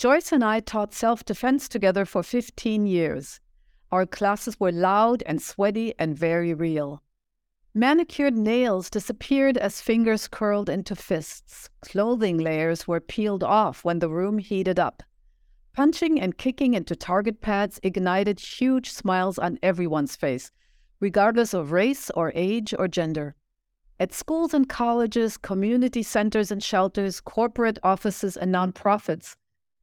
Joyce and I taught self defense together for 15 years. Our classes were loud and sweaty and very real. Manicured nails disappeared as fingers curled into fists. Clothing layers were peeled off when the room heated up. Punching and kicking into target pads ignited huge smiles on everyone's face, regardless of race or age or gender. At schools and colleges, community centers and shelters, corporate offices and nonprofits,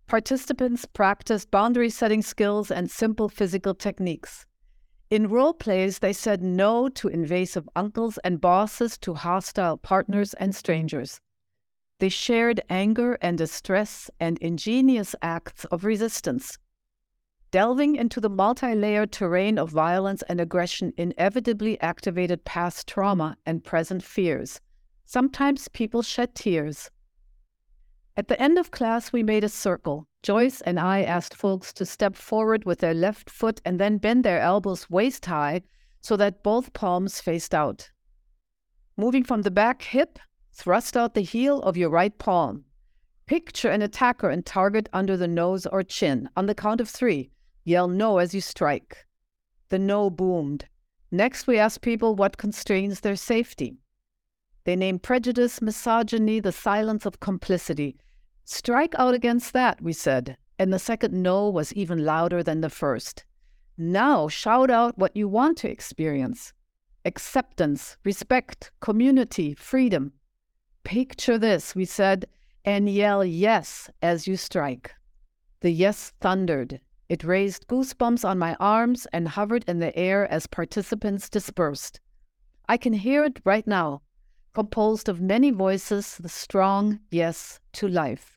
Participants practiced boundary setting skills and simple physical techniques. In role plays, they said no to invasive uncles and bosses, to hostile partners and strangers. They shared anger and distress and ingenious acts of resistance. Delving into the multi layered terrain of violence and aggression inevitably activated past trauma and present fears. Sometimes people shed tears. At the end of class, we made a circle. Joyce and I asked folks to step forward with their left foot and then bend their elbows waist high so that both palms faced out. Moving from the back hip, thrust out the heel of your right palm. Picture an attacker and target under the nose or chin. On the count of three, yell no as you strike. The no boomed. Next, we asked people what constrains their safety. They named prejudice, misogyny, the silence of complicity. Strike out against that, we said, and the second no was even louder than the first. Now shout out what you want to experience acceptance, respect, community, freedom. Picture this, we said, and yell yes as you strike. The yes thundered. It raised goosebumps on my arms and hovered in the air as participants dispersed. I can hear it right now, composed of many voices, the strong yes to life.